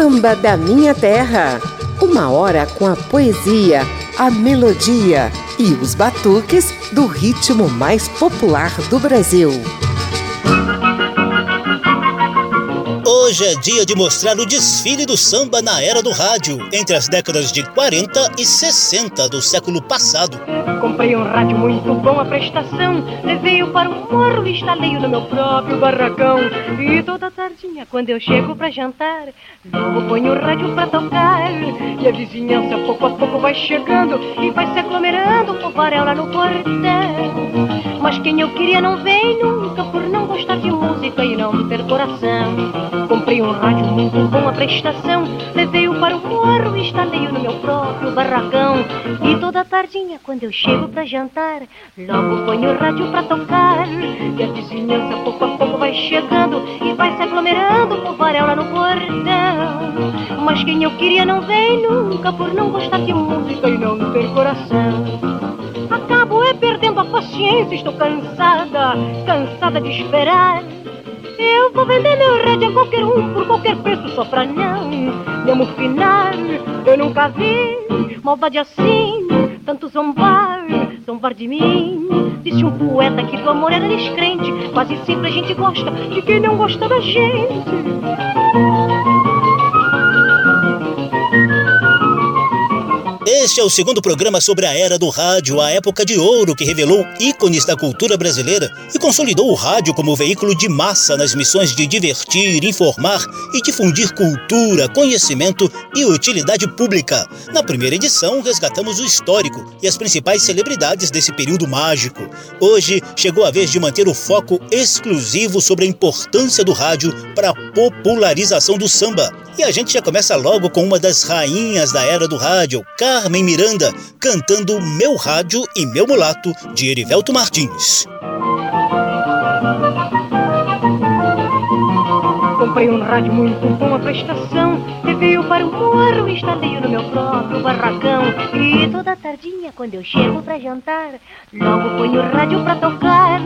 Samba da Minha Terra. Uma hora com a poesia, a melodia e os batuques do ritmo mais popular do Brasil. Hoje é dia de mostrar o desfile do samba na era do rádio, entre as décadas de 40 e 60 do século passado. Comprei um rádio muito bom a prestação, levei-o para o morro e instalei-o no meu próprio barracão. E toda tardinha, quando eu chego para jantar, logo ponho o rádio para tocar. E a vizinhança pouco a pouco vai chegando e vai se aglomerando com varel lá no portão. Mas quem eu queria não vem nunca por não gostar de música e não ter coração. Comprei um rádio muito bom a prestação, levei-o para o morro e instalei-o no meu próprio barracão. E toda tardinha, quando eu chego para jantar, logo ponho o rádio para tocar. E a vizinhança pouco a pouco vai chegando e vai se aglomerando com varel lá no portão. Mas quem eu queria não vem nunca por não gostar de música e não ter coração. Acabo é perdendo a paciência, estou cansada, cansada de esperar. Eu vou vender meu rádio a qualquer um por qualquer preço só pra não me amofinar. Eu nunca vi maldade assim, tanto zombar, zombar de mim. Disse um poeta que do amor era descrente, quase sempre a gente gosta de quem não gosta da gente. Este é o segundo programa sobre a era do rádio, a época de ouro que revelou ícones da cultura brasileira e consolidou o rádio como veículo de massa nas missões de divertir, informar e difundir cultura, conhecimento e utilidade pública. Na primeira edição, resgatamos o histórico e as principais celebridades desse período mágico. Hoje, chegou a vez de manter o foco exclusivo sobre a importância do rádio para a popularização do samba. E a gente já começa logo com uma das rainhas da era do rádio, Carmen Miranda, cantando Meu Rádio e Meu Mulato, de Erivelto Martins. Comprei um rádio muito bom a prestação, levei-o para o morro e instalei-o no meu próprio barracão. E toda tardinha, quando eu chego pra jantar, logo ponho o rádio pra tocar.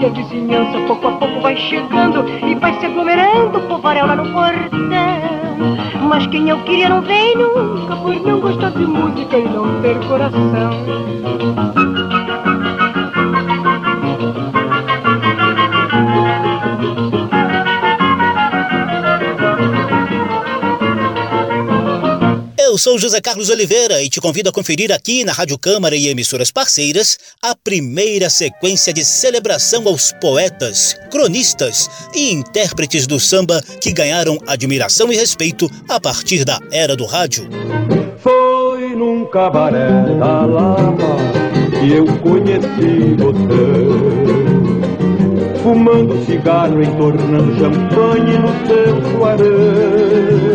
E a vizinhança pouco a pouco vai chegando e vai se aglomerando, lá no portão. Mas quem eu queria não vem nunca, por não gostar de música e não ter coração. Eu sou José Carlos Oliveira e te convido a conferir aqui na Rádio Câmara e emissoras parceiras a primeira sequência de celebração aos poetas, cronistas e intérpretes do samba que ganharam admiração e respeito a partir da era do rádio. Foi num cabaré da Lapa que eu conheci você. Fumando cigarro, entornando champanhe no seu soaré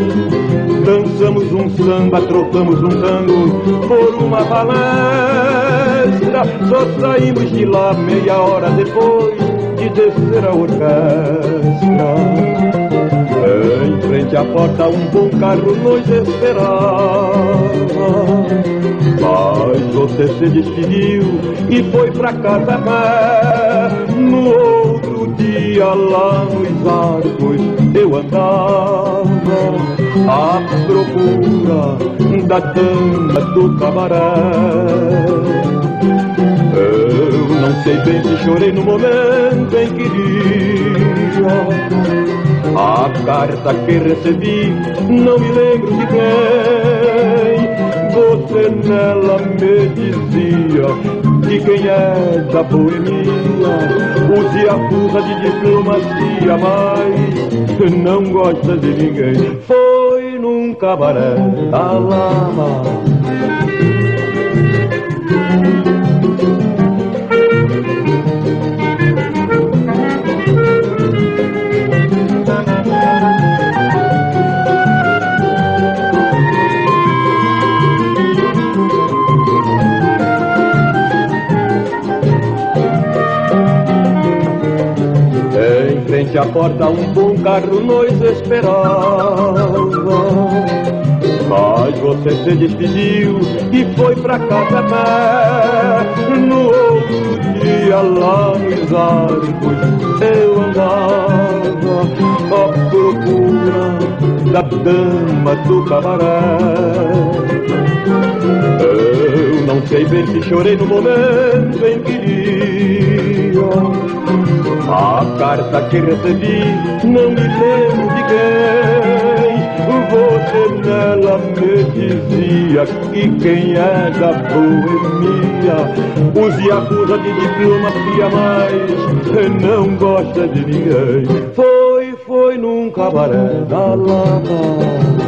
Dançamos um samba, trocamos um tango por uma palestra. Só saímos de lá meia hora depois de descer a orquestra. Em frente à porta um bom carro nos esperava. Mas você se despediu e foi pra casa pé. No outro dia lá nos arcos eu andava à procura da dama do cabaré. Eu não sei bem se chorei no momento em que lia a carta que recebi, não me lembro de quem. Você nela me dizia que quem é da boemia use a fusa de diplomacia, mas não gosta de ninguém. Foi num cabaré da lama. Frente à porta um bom carro nos esperava. Mas você se despediu e foi pra casa a pé. No outro dia lá nos arcos eu andava à procura da dama do cabaré. Eu não sei bem se chorei no momento em que lia a carta que recebi, não me lembro de quem. Você nela me dizia que quem é da boemia use acusa de diplomacia, mas não gosta de ninguém. Foi, foi num cabaré da Lapa.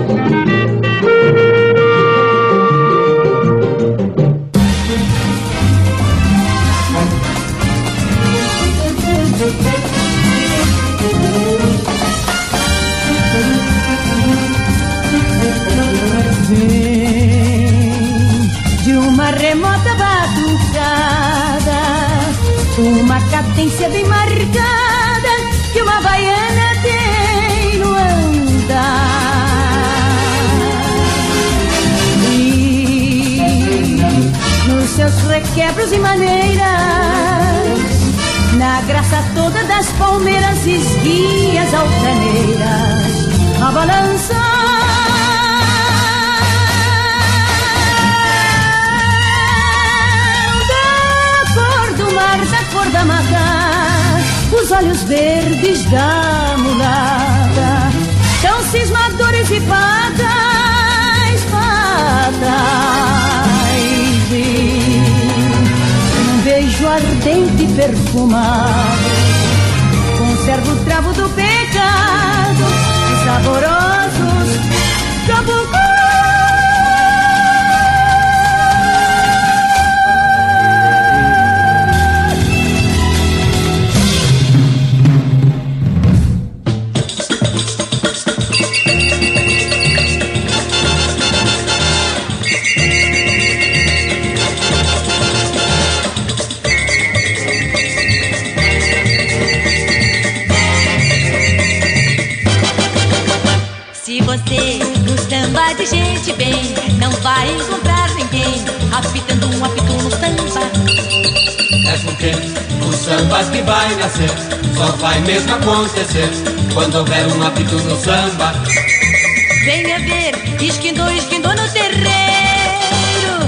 Cadência bem marcada que uma baiana tem no andar. E nos seus requebros e maneiras, na graça toda das palmeiras esguias altaneiras, a balançar. da maca, os olhos verdes da mulata, são cismadores e patas, patas. Um beijo ardente e perfumado, conserva o travo do pecado, saborosos, de gente bem, não vai encontrar ninguém apitando um apito no samba. É porque o samba que vai nascer só vai mesmo acontecer quando houver um apito no samba. Venha ver, esquindou, esquindou no terreiro.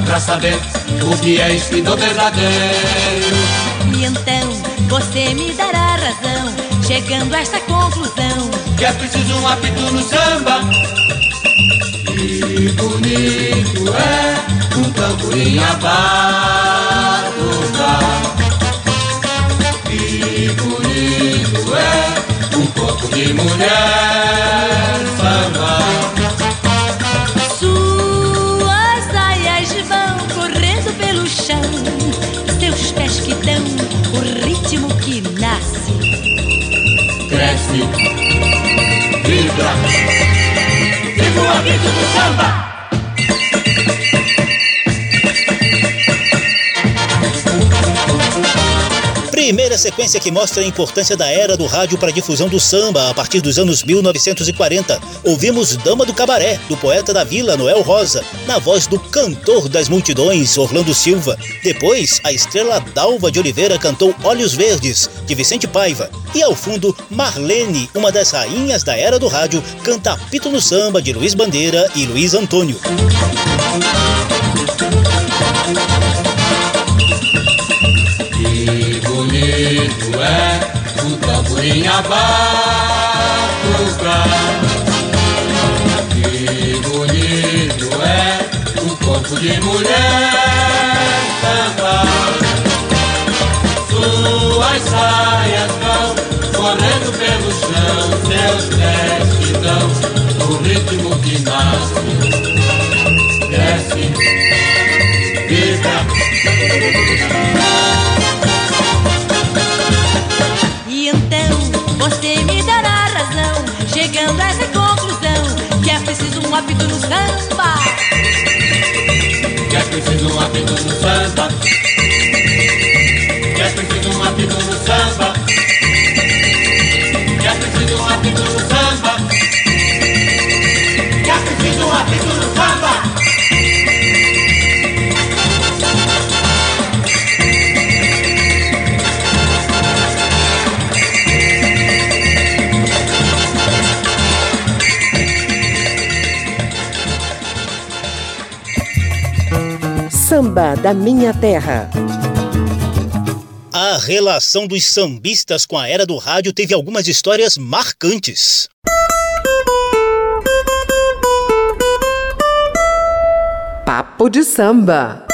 Pra saber o que é esquindou verdadeiro. E então você me dará chegando a esta conclusão. Que é preciso um apito no samba que bonito é um tamborim a batucar. Que bonito é um corpo de mulher o amigo do samba. Primeira sequência que mostra a importância da era do rádio para a difusão do samba a partir dos anos 1940. Ouvimos Dama do Cabaré, do poeta da Vila Noel Rosa, na voz do cantor das multidões, Orlando Silva. Depois, a estrela Dalva de Oliveira cantou Olhos Verdes, de Vicente Paiva. E ao fundo, Marlene, uma das rainhas da era do rádio, canta Pito no Samba, de Luiz Bandeira e Luiz Antônio. É o tamborim a batucar. Que bonito é o corpo de mulher cantar. Suas saias vão correndo pelo chão, seus pés que dão ritmo que nasce. Apito no samba. Que é preciso um apito no samba. Samba da Minha Terra. A relação dos sambistas com a era do rádio teve algumas histórias marcantes. Papo de samba.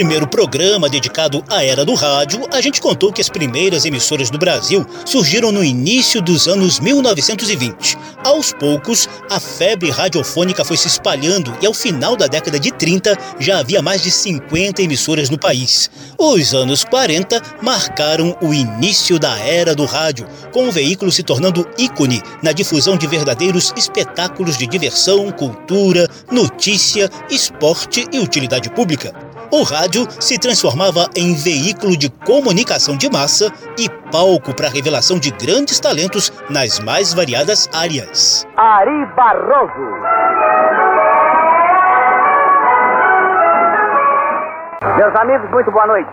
Primeiro programa dedicado à era do rádio, a gente contou que as primeiras emissoras do Brasil surgiram no início dos anos 1920. Aos poucos, a febre radiofônica foi se espalhando e ao final da década de 30 já havia mais de 50 emissoras no país. Os anos 40 marcaram o início da era do rádio, com o veículo se tornando ícone na difusão de verdadeiros espetáculos de diversão, cultura, notícia, esporte e utilidade pública o rádio se transformava em veículo de comunicação de massa e palco para a revelação de grandes talentos nas mais variadas áreas. Ari Barroso. Meus amigos, muito boa noite.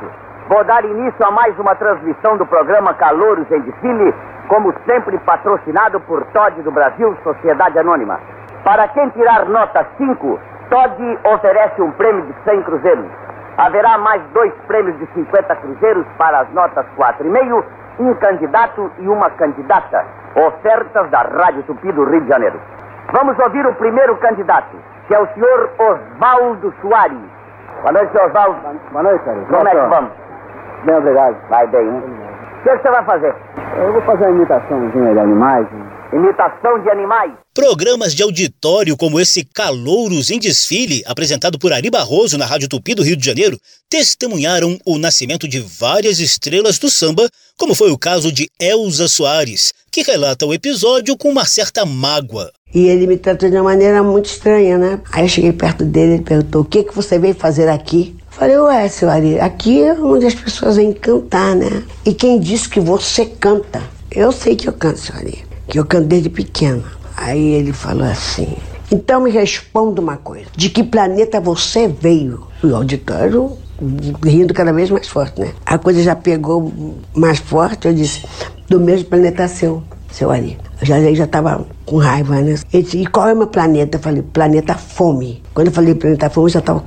Vou dar início a mais uma transmissão do programa Calouros em Desfile, como sempre patrocinado por Todd do Brasil, Sociedade Anônima. Para quem tirar nota 5, Todd oferece um prêmio de 100 cruzeiros. Haverá mais dois prêmios de 50 cruzeiros para as notas 4,5, um candidato e uma candidata. Ofertas da Rádio Tupi do Rio de Janeiro. Vamos ouvir o primeiro candidato, que é o senhor Osvaldo Soares. Boa noite, senhor Osvaldo. Boa noite, senhor. Como é que vamos? Bem, obrigado. Vai bem, né? O que você vai fazer? Eu vou fazer uma imitaçãozinha de animais. Imitação de animais. Programas de auditório como esse Calouros em Desfile, apresentado por Ari Barroso na Rádio Tupi do Rio de Janeiro, testemunharam o nascimento de várias estrelas do samba, como foi o caso de Elza Soares, que relata o episódio com uma certa mágoa. E ele me tratou de uma maneira muito estranha, né? Aí eu cheguei perto dele e perguntou: O que, que você veio fazer aqui? Falei, ué, seu Ari, aqui é onde as pessoas vêm cantar, né? E quem disse que você canta? Eu sei que eu canto, seu Ari que eu canto desde pequena. Aí ele falou assim: então me responda uma coisa: de que planeta você veio? O auditório rindo cada vez mais forte, né? A coisa já pegou mais forte, eu disse: do mesmo planeta seu, seu Ari. Eu já, já estava com raiva, né? Ele disse: e qual é o meu planeta? Eu falei: planeta fome. Quando eu falei planeta fome, eu já estava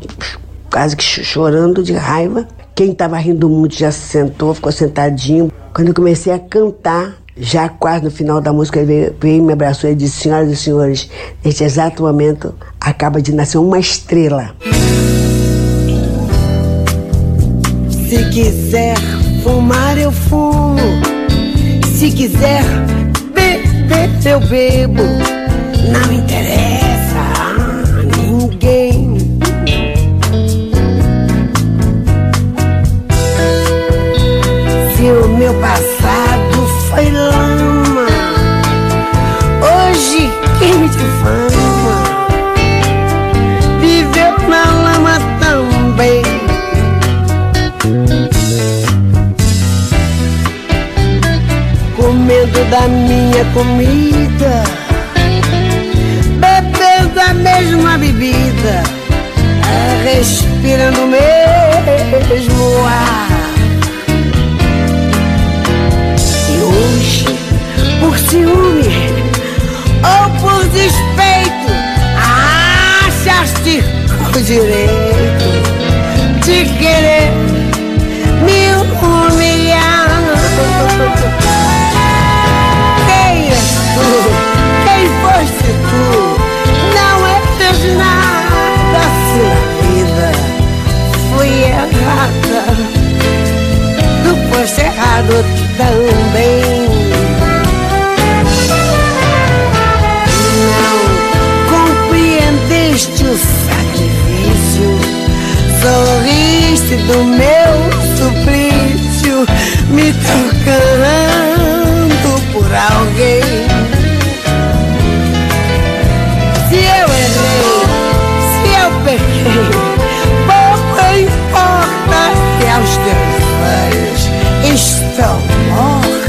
quase que chorando de raiva. Quem estava rindo muito já se sentou, ficou sentadinho. Quando eu comecei a cantar, já quase no final da música, ele veio, veio me abraçou e disse: Senhoras e senhores, neste exato momento acaba de nascer uma estrela. Se quiser fumar, eu fumo. Se quiser beber, eu bebo. Não interessa a ninguém. Se o meu passado foi lama. Hoje quem me difama viveu na lama também. Comendo da minha comida, bebendo a mesma bebida, respirando o mesmo ar. Por ciúme ou por despeito, achaste o direito de querer me humilhar. Quem és tu? Quem foste tu? Não és nada se na vida fui errada. Tu foste errado também. O sacrifício, sorriste do meu suplício, me trocando por alguém. Se eu errei, se eu pequei, pouco importa que aos teus olhos estou morta.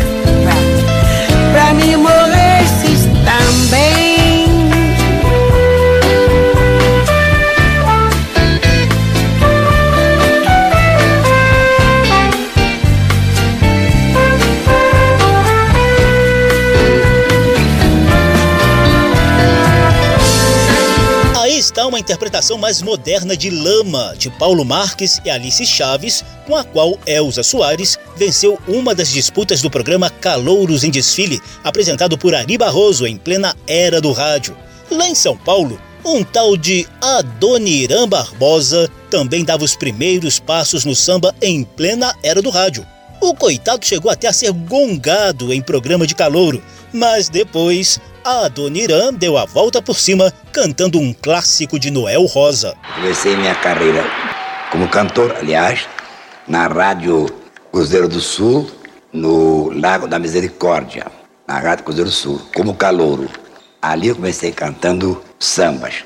Interpretação mais moderna de Lama, de Paulo Marques e Alice Chaves, com a qual Elza Soares venceu uma das disputas do programa Calouros em Desfile, apresentado por Ari Barroso em plena era do rádio. Lá em São Paulo, um tal de Adoniran Barbosa também dava os primeiros passos no samba em plena era do rádio. O coitado chegou até a ser gongado em programa de calouro, mas depois Adoniran deu a volta por cima cantando um clássico de Noel Rosa. Comecei minha carreira como cantor, aliás, na Rádio Cruzeiro do Sul, no Lago da Misericórdia, na Rádio Cruzeiro do Sul, como calouro. Ali eu comecei cantando sambas.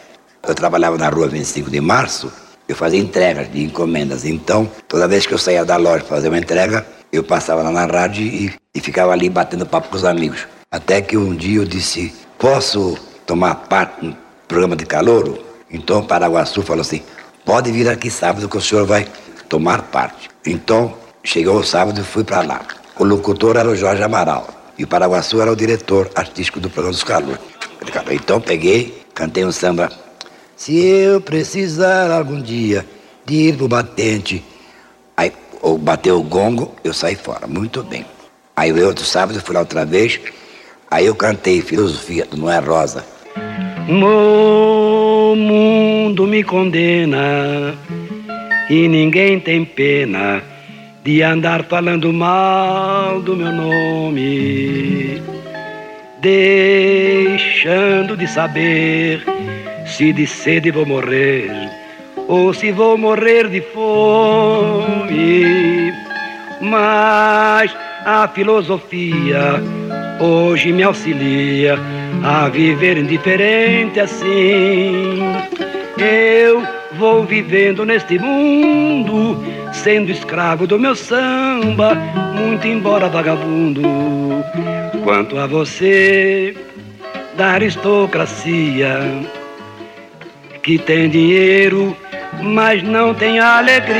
Eu trabalhava na rua 25 de março, eu fazia entregas de encomendas. Então, toda vez que eu saía da loja para fazer uma entrega, eu passava lá na rádio e, e ficava ali batendo papo com os amigos. Até que um dia eu disse: Posso tomar parte no programa de calouro? Então o Paraguaçu falou assim: Pode vir aqui sábado que o senhor vai tomar parte. Então, chegou o sábado e fui para lá. O locutor era o Jorge Amaral e o Paraguaçu era o diretor artístico do programa dos calouros. Então peguei, cantei um samba. Se eu precisar algum dia de ir pro batente, aí bateu o gongo, eu saí fora. Muito bem. Aí o outro sábado fui lá outra vez, aí eu cantei filosofia do Noé Rosa. O mundo me condena e ninguém tem pena de andar falando mal do meu nome deixando de saber se de sede vou morrer ou se vou morrer de fome. Mas a filosofia hoje me auxilia a viver indiferente assim. Eu vou vivendo neste mundo, sendo escravo do meu samba, muito embora vagabundo Quanto a você, da aristocracia, que tem dinheiro, mas não tem alegria.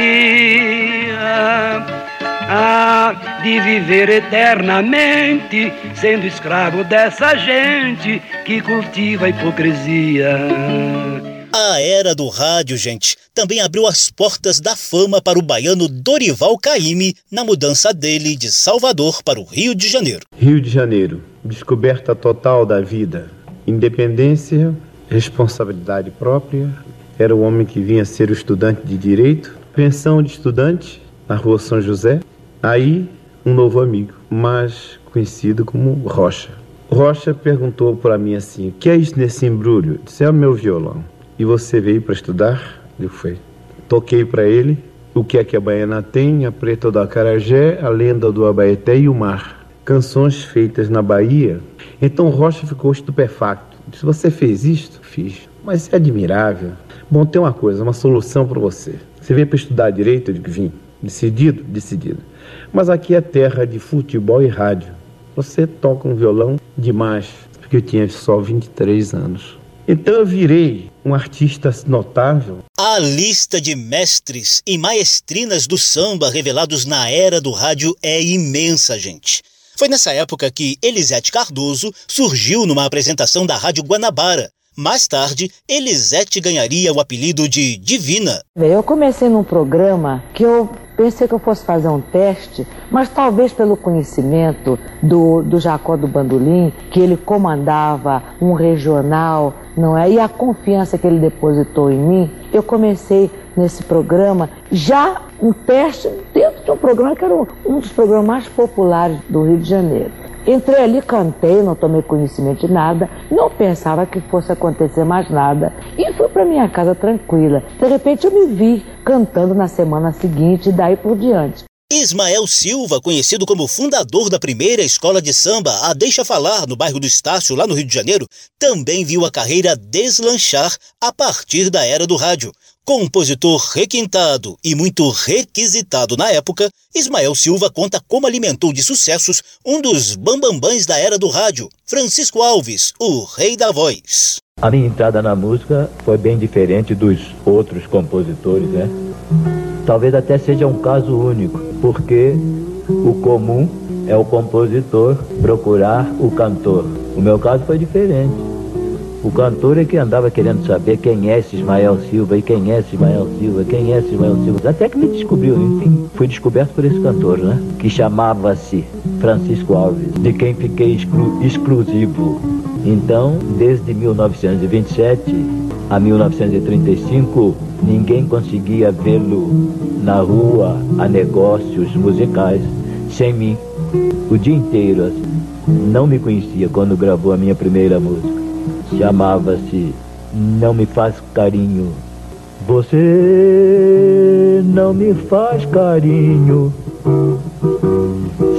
Ah, de viver eternamente, sendo escravo dessa gente que cultiva a hipocrisia. A era do rádio, gente, também abriu as portas da fama para o baiano Dorival Caymmi na mudança dele de Salvador para o Rio de Janeiro. Rio de Janeiro, descoberta total da vida, independência, responsabilidade própria. Era o homem que vinha ser o estudante de direito, pensão de estudante na rua São José. Aí, um novo amigo, mais conhecido como Rocha. Rocha perguntou para mim assim: o que é isso nesse embrulho? Disse: é o meu violão. E você veio para estudar? Eu fui. Toquei para ele o que é que a baiana tem, a preta do acarajé, a lenda do abaeté e o mar. Canções feitas na Bahia. Então Rocha ficou estupefacto. Disse, você fez isto? Fiz. Mas é admirável. Bom, tem uma coisa, uma solução para você. Você veio para estudar direito? Eu digo, vim. Decidido? Decidido. Mas aqui é terra de futebol e rádio. Você toca um violão demais, porque eu tinha só 23 anos. Então eu virei um artista notável. A lista de mestres e maestrinas do samba revelados na era do rádio é imensa, gente. Foi nessa época que Elisete Cardoso surgiu numa apresentação da Rádio Guanabara. Mais tarde, Elisete ganharia o apelido de Divina. Eu comecei num programa que eu Pensei que eu fosse fazer um teste, mas talvez pelo conhecimento do, do Jacó do Bandolim, que ele comandava um regional, não é? E a confiança que ele depositou em mim, eu comecei nesse programa já um teste dentro de um programa que era um dos programas mais populares do Rio de Janeiro. Entrei ali, cantei, não tomei conhecimento de nada, não pensava que fosse acontecer mais nada e fui para minha casa tranquila. De repente eu me vi cantando na semana seguinte e daí por diante. Ismael Silva, conhecido como fundador da primeira escola de samba, a Deixa Falar, no bairro do Estácio, lá no Rio de Janeiro, também viu a carreira deslanchar a partir da era do rádio. Compositor requintado e muito requisitado na época, Ismael Silva conta como alimentou de sucessos um dos bambambãs da era do rádio, Francisco Alves, o rei da voz. A minha entrada na música foi bem diferente dos outros compositores, né? Talvez até seja um caso único, porque o comum é o compositor procurar o cantor. O meu caso foi diferente O cantor é que andava querendo saber quem é esse Ismael Silva e quem é esse Ismael Silva, quem é esse Ismael Silva. Até que me descobriu, enfim, fui descoberto por esse cantor, né? Que chamava-se Francisco Alves, de quem fiquei exclu exclusivo. Então, desde 1927 a 1935, ninguém conseguia vê-lo na rua a negócios musicais sem mim. O dia inteiro, assim. Não me conhecia quando gravou a minha primeira música. Chamava-se Não Me Faz Carinho. Você não me faz carinho.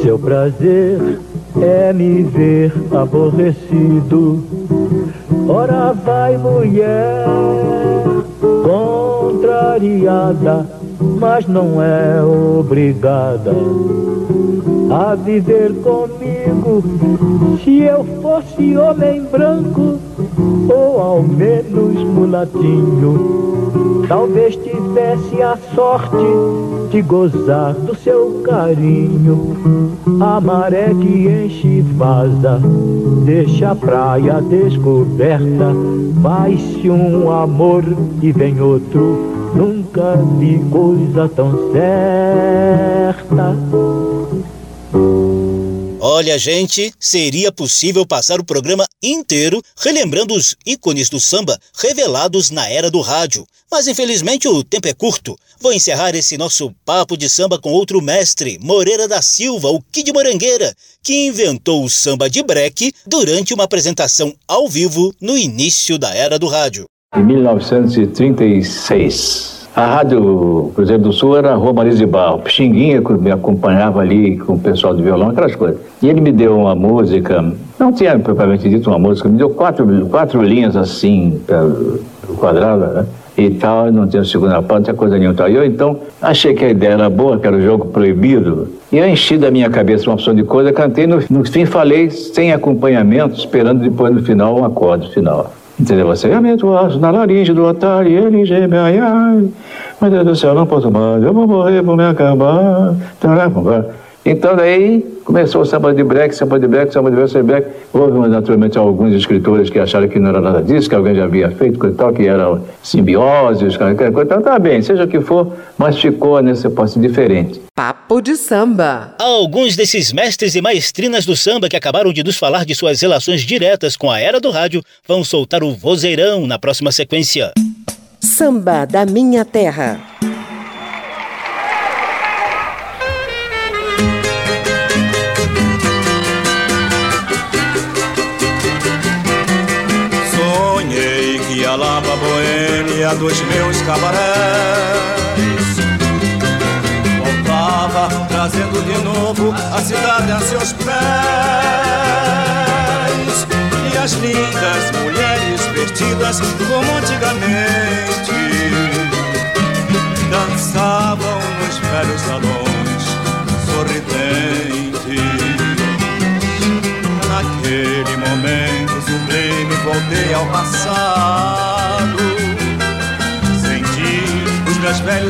Seu prazer é me ver aborrecido. Ora vai, mulher, contrariada, mas não é obrigada a viver comigo. Se eu fosse homem branco, ou ao menos mulatinho, talvez tivesse a sorte de gozar do seu carinho. A maré que enche vaza, deixa a praia descoberta. Vai-se um amor e vem outro. Nunca vi coisa tão certa. Olha, gente, seria possível passar o programa inteiro relembrando os ícones do samba revelados na era do rádio. Mas infelizmente o tempo é curto. Vou encerrar esse nosso papo de samba com outro mestre, Moreira da Silva, o Kid Morangueira, que inventou o samba de breque durante uma apresentação ao vivo no início da era do rádio. Em 1936, a Rádio Cruzeiro do Sul era Rua Marisa de Barro. Pixinguinha me acompanhava ali com o pessoal de violão, aquelas coisas. E ele me deu uma música, não tinha propriamente dito uma música, me deu quatro, quatro linhas assim, quadrada, né? E tal, não tinha segunda parte, não tinha coisa nenhuma. E eu então achei que a ideia era boa, que era o jogo proibido. E eu enchi da minha cabeça uma opção de coisa, cantei, no, no fim falei sem acompanhamento, esperando depois no final um acorde final. Entendeu? Você é acho na laringe do otário, ele geme, ai, ai. Meu Deus do céu, não posso mais, eu vou morrer, vou me acabar. Então daí começou o samba de break, samba de break, samba de break, samba de break. Houve naturalmente alguns escritores que acharam que não era nada disso, que alguém já havia feito, coisa tal, que era simbiose, coisa. Então tá bem, seja o que for, mas ficou nesse posse diferente. Papo de samba. Alguns desses mestres e maestrinas do samba que acabaram de nos falar de suas relações diretas com a era do rádio vão soltar o vozeirão na próxima sequência. Samba da Minha Terra. Boêmia dos meus cabarés. Voltava trazendo de novo a cidade a seus pés. E as lindas mulheres vestidas como antigamente dançavam nos velhos salões sorridentes. Naquele momento sublime voltei ao passado,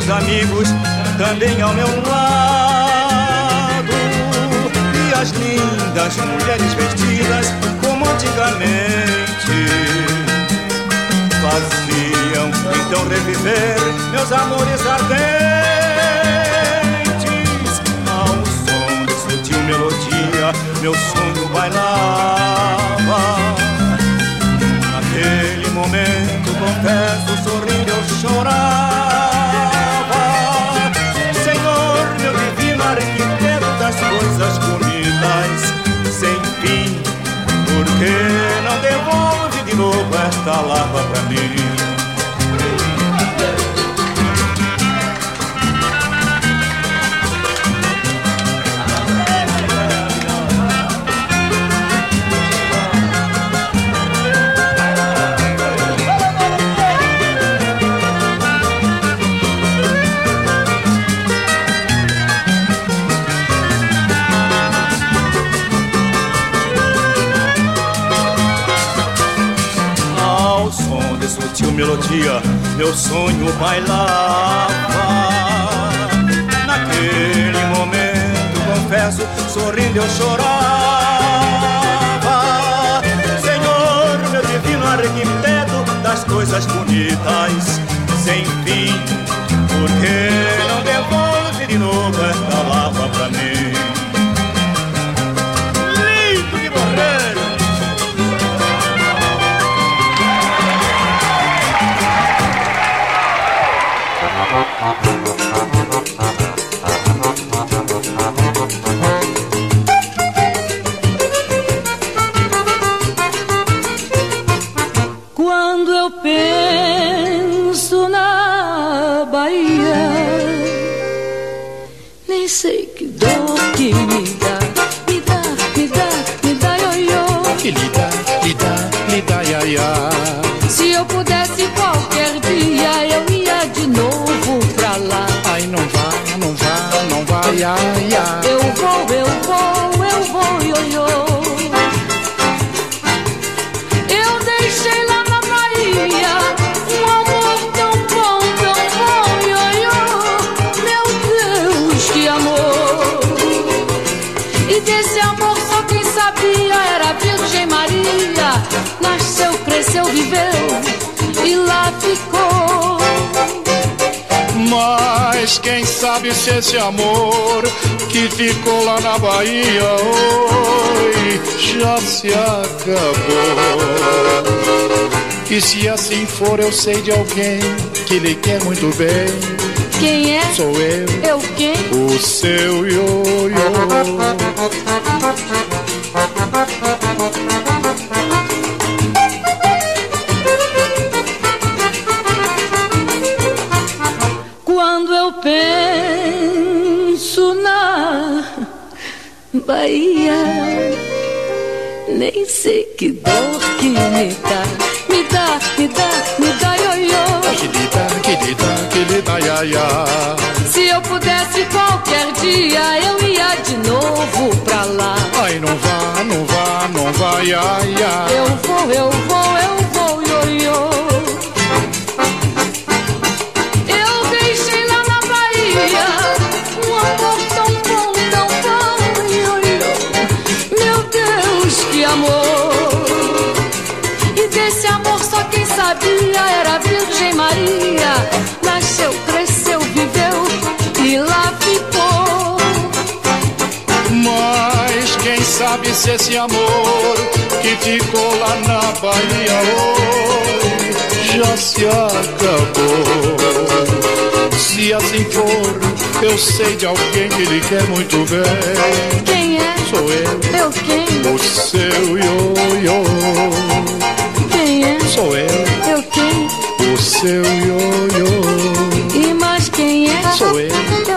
meus amigos também ao meu lado. E as lindas mulheres vestidas como antigamente faziam então reviver meus amores ardentes. Ao som de sutil melodia meu sonho bailava. Naquele momento confesso sorrindo eu chorava esta lava pra mim? Melodia, meu sonho bailava. Naquele momento, confesso, sorrindo eu chorava. Senhor, meu divino arquiteto das coisas bonitas, sem fim. Por esse amor que ficou lá na Bahia oi, já se acabou. E se assim for, eu sei de alguém que lhe quer muito bem. Quem é? Sou eu, Eu quem? o seu ioiô. Sei que dor que me dá, me dá, me dá, me dá ioiô. Que lhe dá, que lhe dá, que lhe dá, ia, ia. Se eu pudesse qualquer dia, eu ia de novo pra lá. Ai, não vá, não vá, não vá, ia, ia. Eu vou, eu Virgem Maria. Nasceu, cresceu, viveu e lá ficou. Mas quem sabe se esse amor que ficou lá na Bahia hoje já se acabou. Se assim for, eu sei de alguém que lhe quer muito bem. Quem é? Sou eu, Eu quem? o seu ioiô. Quem é? Sou eu, seu ioiô. E mais quem é? Sou eu.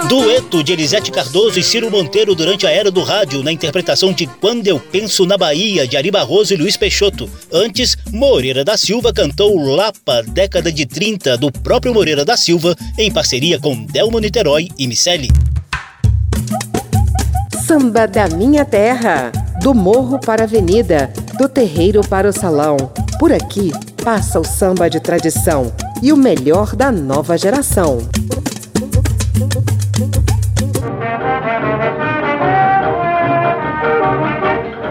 Dueto de Elisete Cardoso e Ciro Monteiro durante a era do rádio, na interpretação de Quando Eu Penso na Bahia, de Ari Barroso e Luiz Peixoto. Antes, Moreira da Silva cantou Lapa, década de 30, do próprio Moreira da Silva, em parceria com Delmo Niterói e Miceli. Samba da minha terra, do morro para a avenida, do terreiro para o salão. Por aqui passa o samba de tradição e o melhor da nova geração.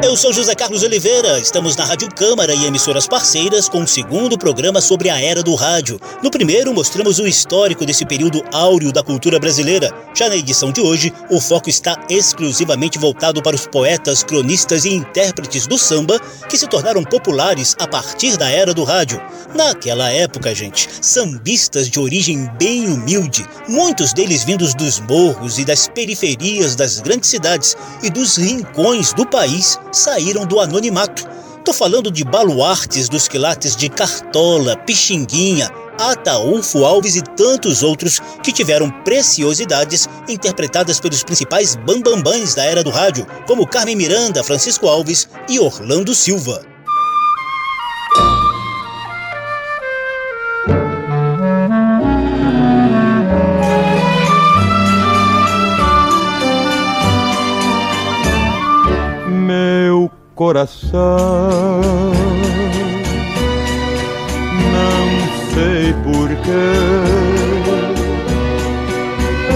Eu sou José Carlos Oliveira, estamos na Rádio Câmara e emissoras parceiras com o segundo programa sobre a era do rádio. No primeiro, mostramos o histórico desse período áureo da cultura brasileira. Já na edição de hoje, o foco está exclusivamente voltado para os poetas, cronistas e intérpretes do samba que se tornaram populares a partir da era do rádio. Naquela época, gente, sambistas de origem bem humilde, muitos deles vindos dos morros e das periferias das grandes cidades e dos rincões do país, saíram do anonimato. Tô falando de baluartes dos quilates de Cartola, Pixinguinha, Ataúfo Alves e tantos outros que tiveram preciosidades interpretadas pelos principais bambambãs da era do rádio, como Carmen Miranda, Francisco Alves e Orlando Silva. Coração. Não sei porquê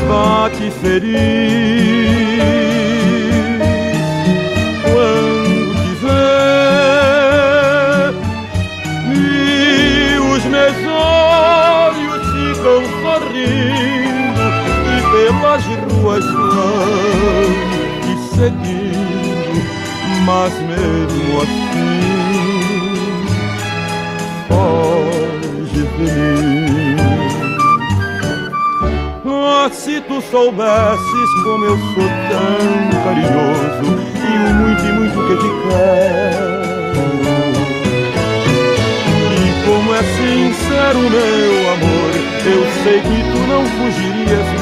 bate feliz mas mesmo assim foge de mim. Ah, se tu soubesses como eu sou tão carinhoso e o muito e muito que te quero. E como é sincero meu amor, eu sei que tu não fugirias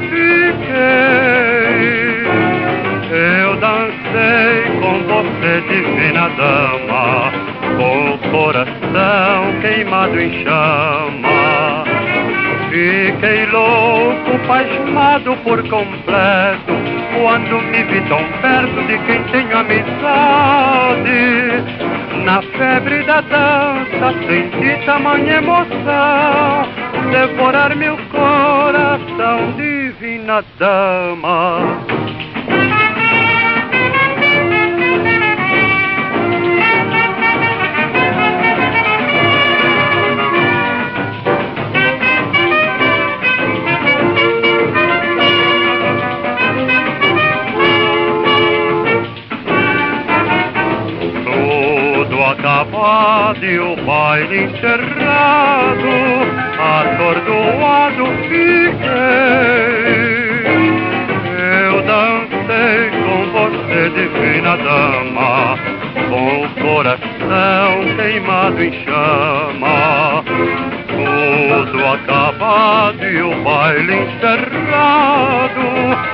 fiquei. Eu dancei com você, divina dama, com o coração queimado em chama. Fiquei louco, pasmado por completo, quando me vi tão perto de quem tenho amizade. Na febre da dança, senti tamanha emoção, devorar meu coração, divina dama. Tudo acabado e o baile encerrado, atordoado fiquei. Divina dama, com o coração queimado em chama. Tudo acabado e o baile encerrado,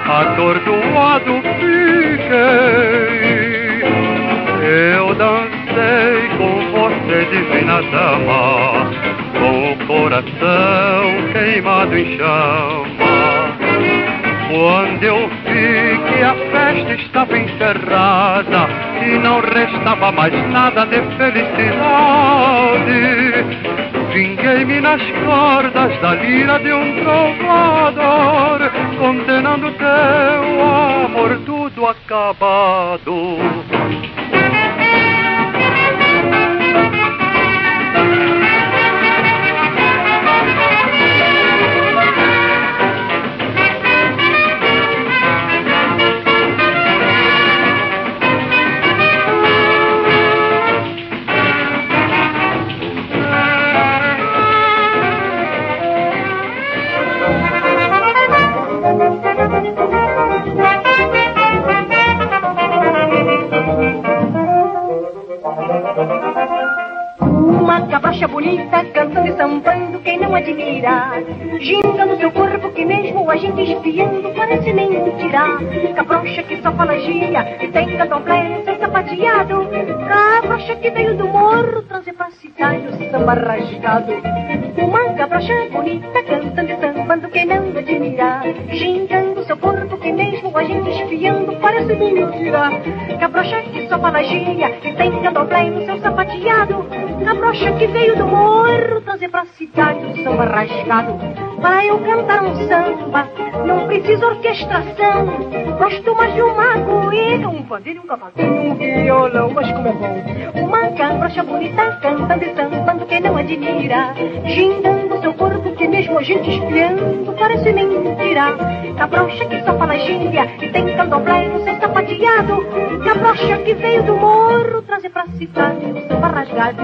atordoado fiquei. Eu dancei com você, divina dama, com o coração queimado em chama. Quando eu vi que a festa estava encerrada e não restava mais nada de felicidade, vinguei-me nas cordas da lira de um trovador, condenando teu amor tudo acabado. Sambando, quem não admira? Ginga no seu corpo que mesmo a gente espiando parece mentira. Cabrocha que só fala gia e tem candomblé seu sapateado. Cabrocha que veio do morro trazer pra cidade o samba rasgado. Uma cabrocha bonita cantando e sambando, quem não admira? Que a gente espiando parece mentira. Cabrocha que só fala e tem candomblé no seu sapateado. Cabrocha que veio do morro trazer pra cidade o samba rasgado. Para eu cantar um samba, não precisa diz orquestração. Gosto mais de um magoeiro, um pandeiro, um cavaquinho, um violão, mas como é bom. Uma cabrocha bonita cantando e sambando, quem não admira. Gingando seu corpo, que mesmo a gente espiando, parece mentira. Cabrocha que só fala gíria e tem candomblé no seu sapateado. Cabrocha que veio do morro, trazer pra cidade o samba rasgado.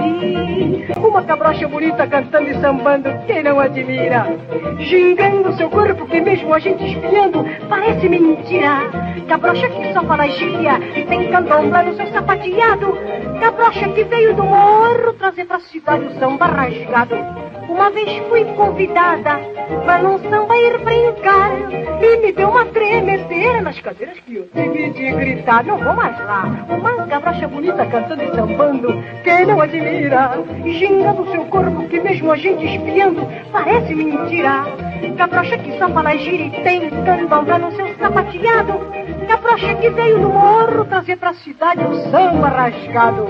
Uma cabrocha bonita cantando e sambando, quem não admira. Gingando seu corpo, que mesmo a gente espiando, parece mentira. Cabrocha que só fala gíria e tem candomblé no seu sapateado. Cabrocha que veio do morro, trazer pra cidade o samba rasgado. Uma vez fui convidada para num samba ir brincar e me deu uma tremedeira nas cadeiras que eu tive de gritar. Não vou mais lá. Uma cabrocha bonita cantando e sambando, quem não admira? Gingando seu corpo que mesmo a gente espiando parece mentira. Cabrocha que só fala gira e tem candomblé no seu sapateado. Cabrocha que veio do morro trazer pra cidade o samba rasgado.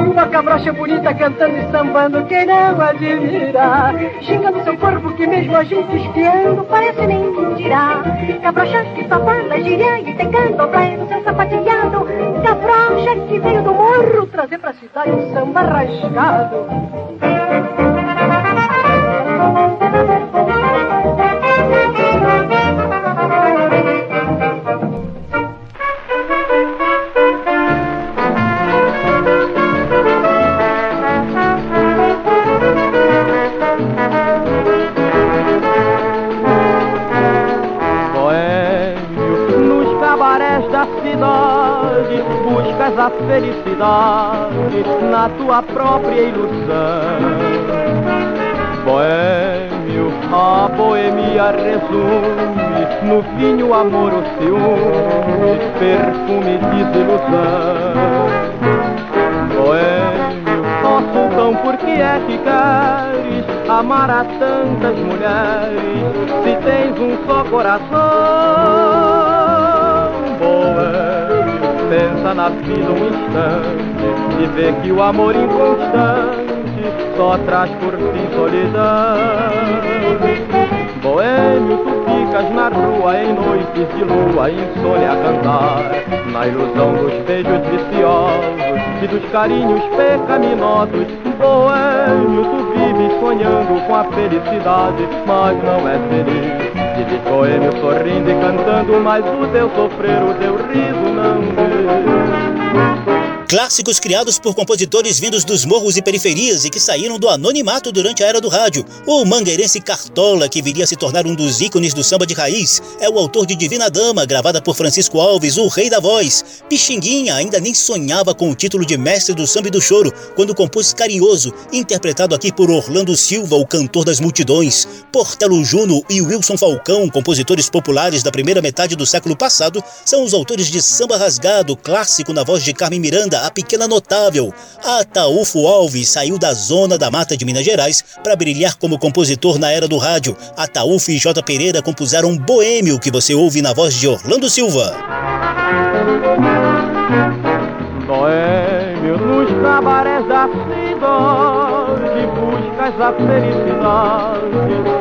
Uma cabrocha bonita cantando e sambando, quem não admira? Xingando seu corpo que mesmo a gente espiando parece mentira. Cabrocha que só fala gíria e tem candomblé seu sapateado. Cabrocha que veio do morro trazer pra cidade o samba rasgado. Felicidade na tua própria ilusão. Boêmio, a boemia resume no vinho amor, o ciúme, perfume de desilusão. Boêmio, ó sultão, por que é que queres amar a tantas mulheres se tens um só coração? Boêmio, pensa na vida um instante e vê que o amor inconstante só traz por fim solidão. Boêmio, tu ficas na rua em noites de lua, insônia a cantar, na ilusão dos beijos viciosos e dos carinhos pecaminosos. Boêmio, tu vives sonhando com a felicidade, mas não é feliz. Vives boêmio sorrindo e cantando, mas o teu sofrer, o teu riso não vê. Clássicos criados por compositores vindos dos morros e periferias e que saíram do anonimato durante a era do rádio. O mangueirense Cartola, que viria a se tornar um dos ícones do samba de raiz, é o autor de Divina Dama, gravada por Francisco Alves, o rei da voz. Pixinguinha ainda nem sonhava com o título de mestre do samba e do choro, quando compôs Carinhoso, interpretado aqui por Orlando Silva, o cantor das multidões. Portelo Juno e Wilson Falcão, compositores populares da primeira metade do século passado, são os autores de Samba Rasgado, clássico na voz de Carmen Miranda, a pequena notável. Ataúfo Alves saiu da zona da mata de Minas Gerais para brilhar como compositor na era do rádio. Ataúfo e J. Pereira compuseram Boêmio, que você ouve na voz de Orlando Silva. Boêmio nos cabarés da cidade, buscas a felicidade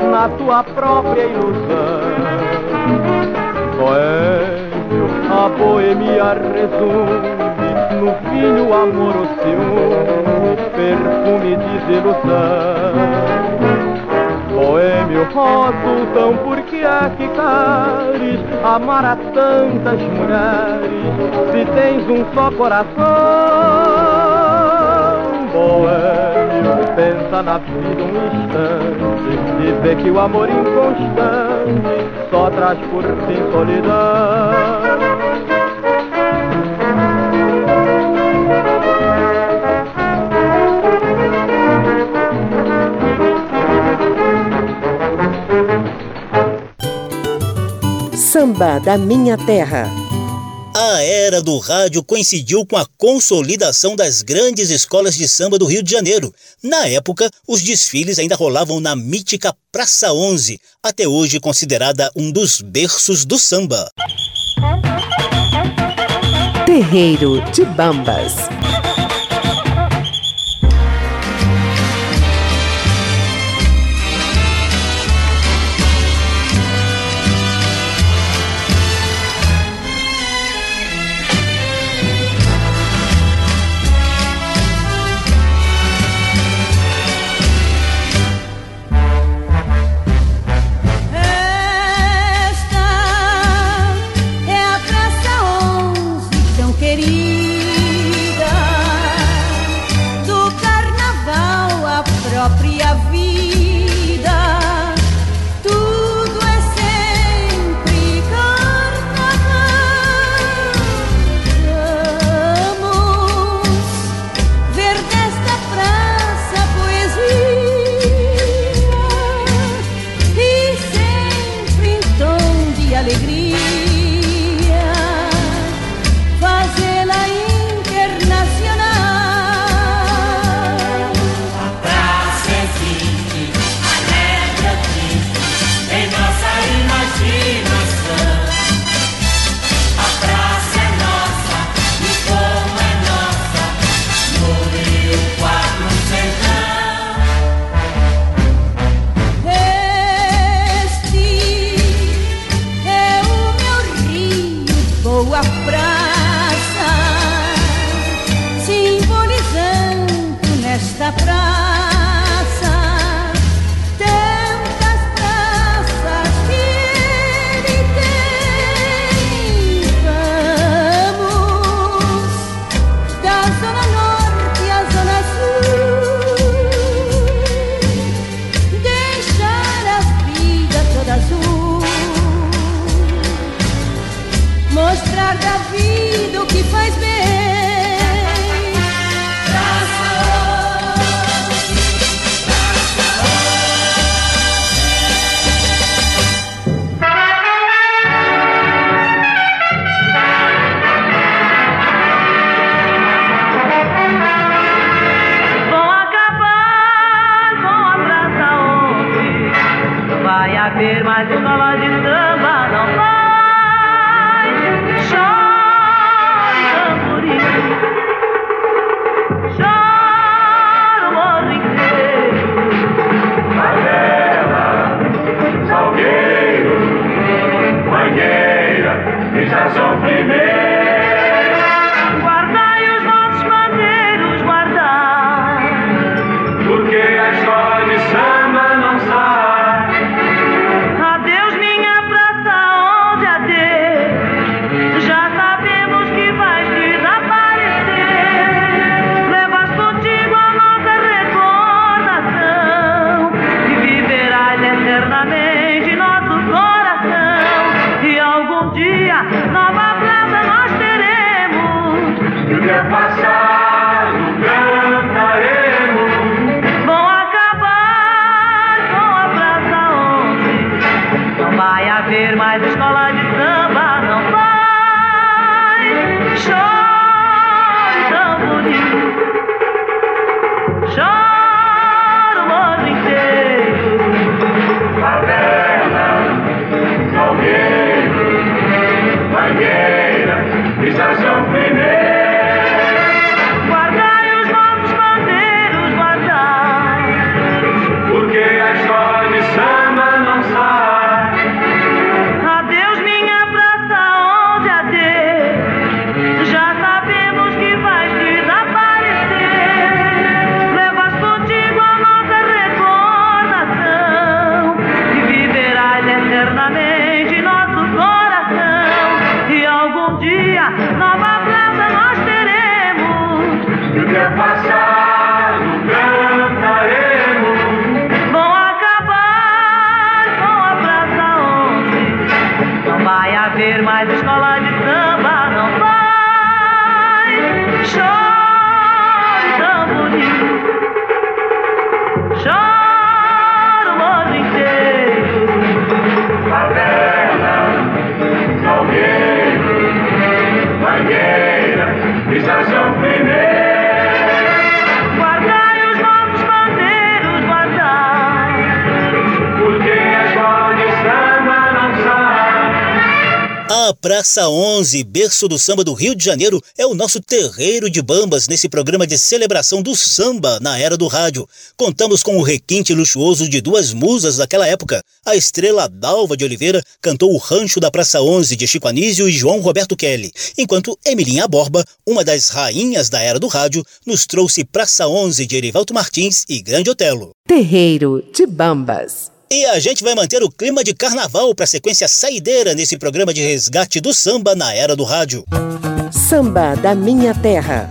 na tua própria ilusão. Boêmio, a boemia resume no vinho amor, o ciúme, perfume de desilusão. Boêmio, ó sultão, por que é que queres amar a tantas mulheres se tens um só coração? Boêmio, pensa na vida um instante e vê que o amor inconstante só traz por fim solidão. Samba da Minha Terra. A era do rádio coincidiu com a consolidação das grandes escolas de samba do Rio de Janeiro. Na época, os desfiles ainda rolavam na mítica Praça 11, até hoje considerada um dos berços do samba. Terreiro de Bambas. praça, simbolizando nesta praça. Praça 11, berço do samba do Rio de Janeiro, é o nosso terreiro de bambas nesse programa de celebração do samba na era do rádio. Contamos com o requinte luxuoso de duas musas daquela época. A estrela Dalva de Oliveira cantou o Rancho da Praça 11 de Chico Anísio e João Roberto Kelly, enquanto Emilinha Borba, uma das rainhas da era do rádio, nos trouxe Praça 11 de Erivaldo Martins e Grande Otelo. Terreiro de Bambas. E a gente vai manter o clima de carnaval para a sequência saideira nesse programa de resgate do samba na era do rádio. Samba da minha terra.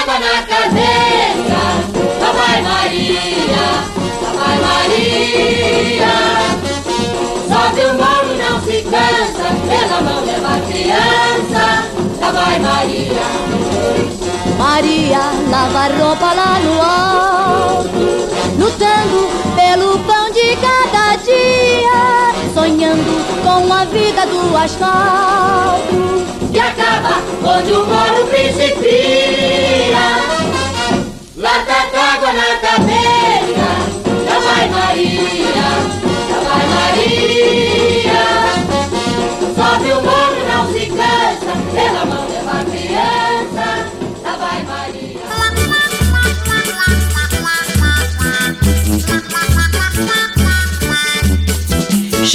D'água na cabeça, lá vai Maria, lá vai Maria. Sobe o morro, não se cansa, pela mão leva a criança, lá vai Maria. Maria lava roupa lá no alto, lutando pelo pão de cada dia, sonhando com a vida do asfalto. E acaba onde o morro principia. Lata d'água na cabeça, lá vai Maria,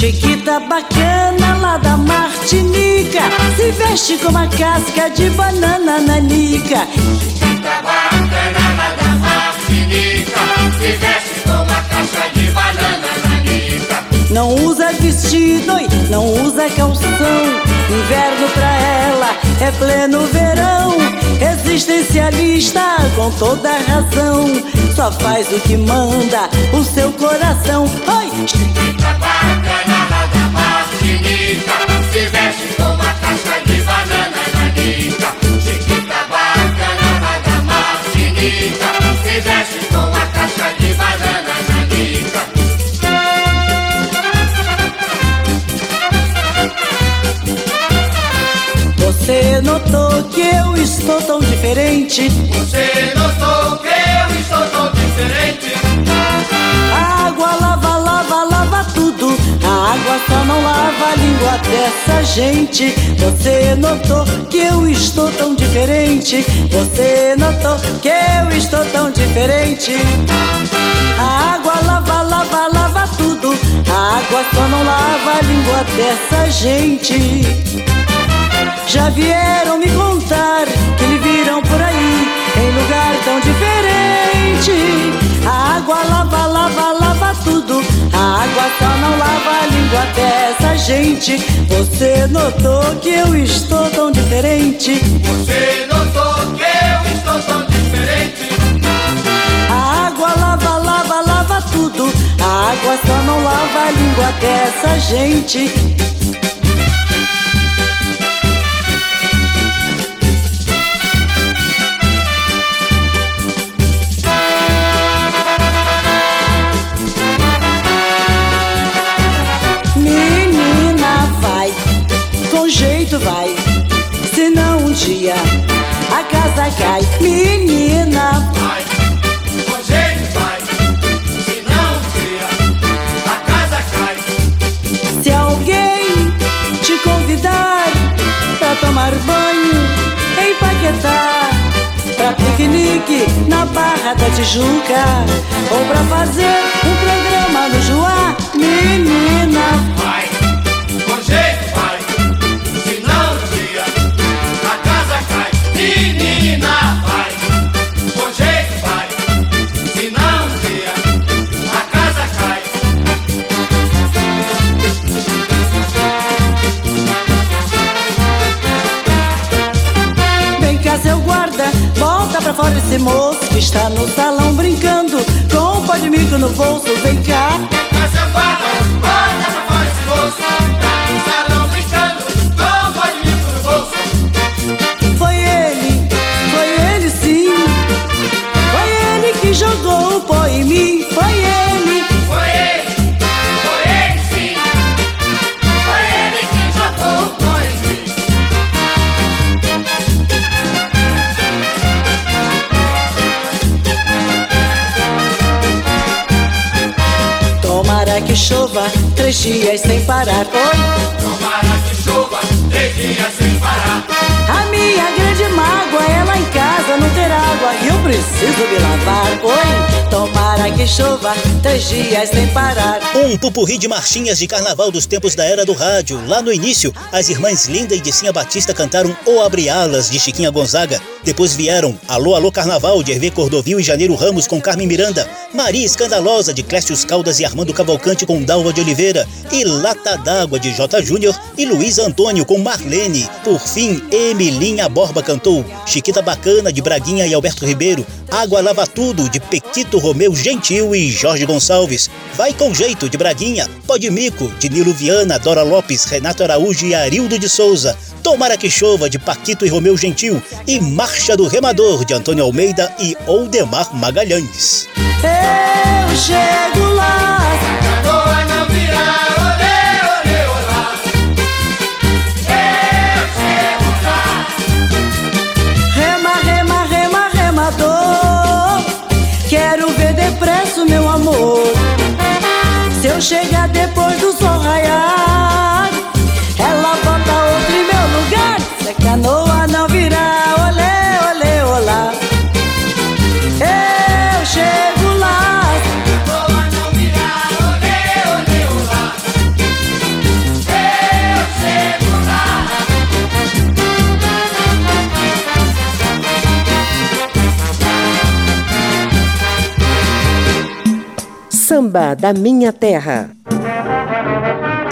Chiquita bacana lá da Martinica. Se veste com uma casca de banana nanica Chiquita bacana lá da Martinica, se veste com uma caixa de banana nanica. Não usa vestido e não usa calção. Inverno pra ela é pleno verão. Existencialista com toda razão. Só faz o que manda o seu coração. Oi! Chiquita bacana Martinica, se veste com uma caixa de banana nanica. Chiquita bacana lá da Martinica, se veste com uma caixa de banana nanica. Você notou que eu estou tão diferente? Você notou que eu estou tão diferente? Água lava, lava, água só não lava a língua dessa gente. Você notou que eu estou tão diferente? Você notou que eu estou tão diferente? A água lava, lava, lava tudo. A água só não lava a língua dessa gente. Já vieram me contar que lhe viram por aí em lugar tão diferente. A água lava, lava, lava. A água só não lava a língua dessa gente. Você notou que eu estou tão diferente? Você notou que eu estou tão diferente? A água lava, lava, lava tudo. A água só não lava a língua dessa gente. Vai. Senão um dia a casa cai. Menina, Vai, com jeito vai, senão um dia a casa cai. se alguém te convidar pra tomar banho em Paquetá, pra piquenique na Barra da Tijuca, ou pra fazer um programa no Joá, menina, Vai, dias sem parar. Oi. Tomara que chova três dias sem parar. A minha grande mágoa é lá em casa não ter água e eu preciso me lavar. Oi, tomara que chova três dias sem parar. Um pupurri de marchinhas de carnaval dos tempos da era do rádio. Lá no início, as irmãs Linda e Dicinha Batista cantaram O Abre Alas, de Chiquinha Gonzaga. Depois vieram Alô, Alô Carnaval, de Hervé Cordovil e Janeiro Ramos com Carmen Miranda. Maria Escandalosa, de Clécio Caldas e Armando Cavalcante com Dalva de Oliveira. E Lata d'Água, de J. Júnior e Luiz Antônio com Marlene. Por fim, Emilinha Borba cantou Chiquita Bacana, de Braguinha e Alberto Ribeiro. Água Lava Tudo, de Pequito Romeu Gentil e Jorge Gonçalves. Vai com Jeito, de Braguinha. Pode Mico, de Nilo Viana, Dora Lopes, Renato Araújo e Arildo de Souza. Tomara que Chova, de Paquito e Romeu Gentil. E Marcha do Remador, de Antônio Almeida e Oldemar Magalhães. Eu chego lá. Boa não virá, olê, olê, olá. Eu chego lá. Rema, rema, rema, remador. Quero ver depressa meu amor. Se eu chegar depois do sol raiar, Da Minha Terra.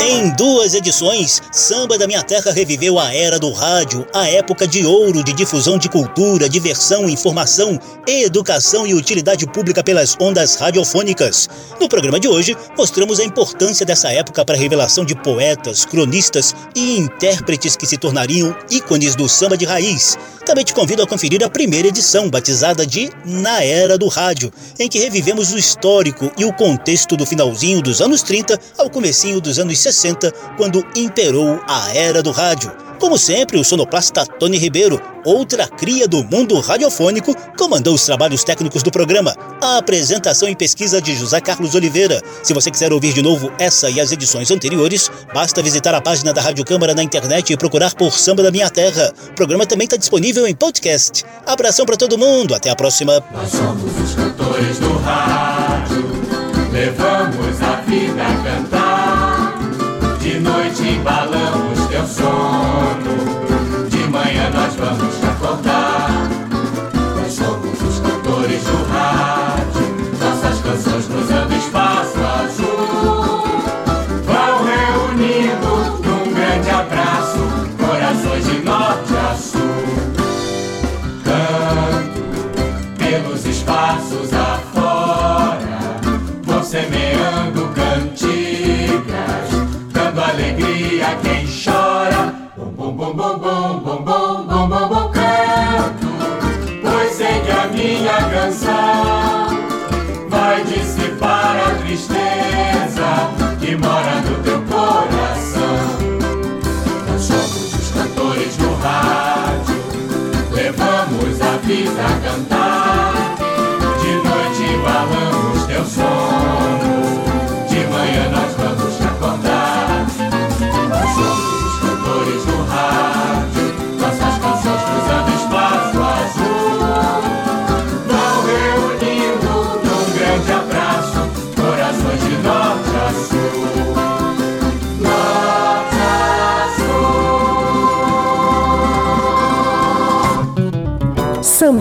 Em duas edições, Samba da Minha Terra reviveu a era do rádio, a época de ouro de difusão de cultura, diversão, informação, educação e utilidade pública pelas ondas radiofônicas. No programa de hoje, mostramos a importância dessa época para a revelação de poetas, cronistas e intérpretes que se tornariam ícones do samba de raiz. Também te convido a conferir a primeira edição, batizada de Na Era do Rádio, em que revivemos o histórico e o contexto do finalzinho dos anos 30 ao comecinho dos anos 60, quando imperou a Era do Rádio. Como sempre, o sonoplasta Tony Ribeiro, outra cria do mundo radiofônico, comandou os trabalhos técnicos do programa. A apresentação e pesquisa de José Carlos Oliveira. Se você quiser ouvir de novo essa e as edições anteriores, basta visitar a página da Rádio Câmara na internet e procurar por Samba da Minha Terra. O programa também está disponível em podcast. Abração para todo mundo, até a próxima. Nós somos os cantores do rádio, levamos a vida. De balão. Quem chora. Bom, bom, bom, bom, bom, bom, bom, bom, bom, bom, canto, pois sei que a minha canção vai dissipar a tristeza que mora no teu coração. Nós somos os cantores do rádio, levamos a vida a cantar.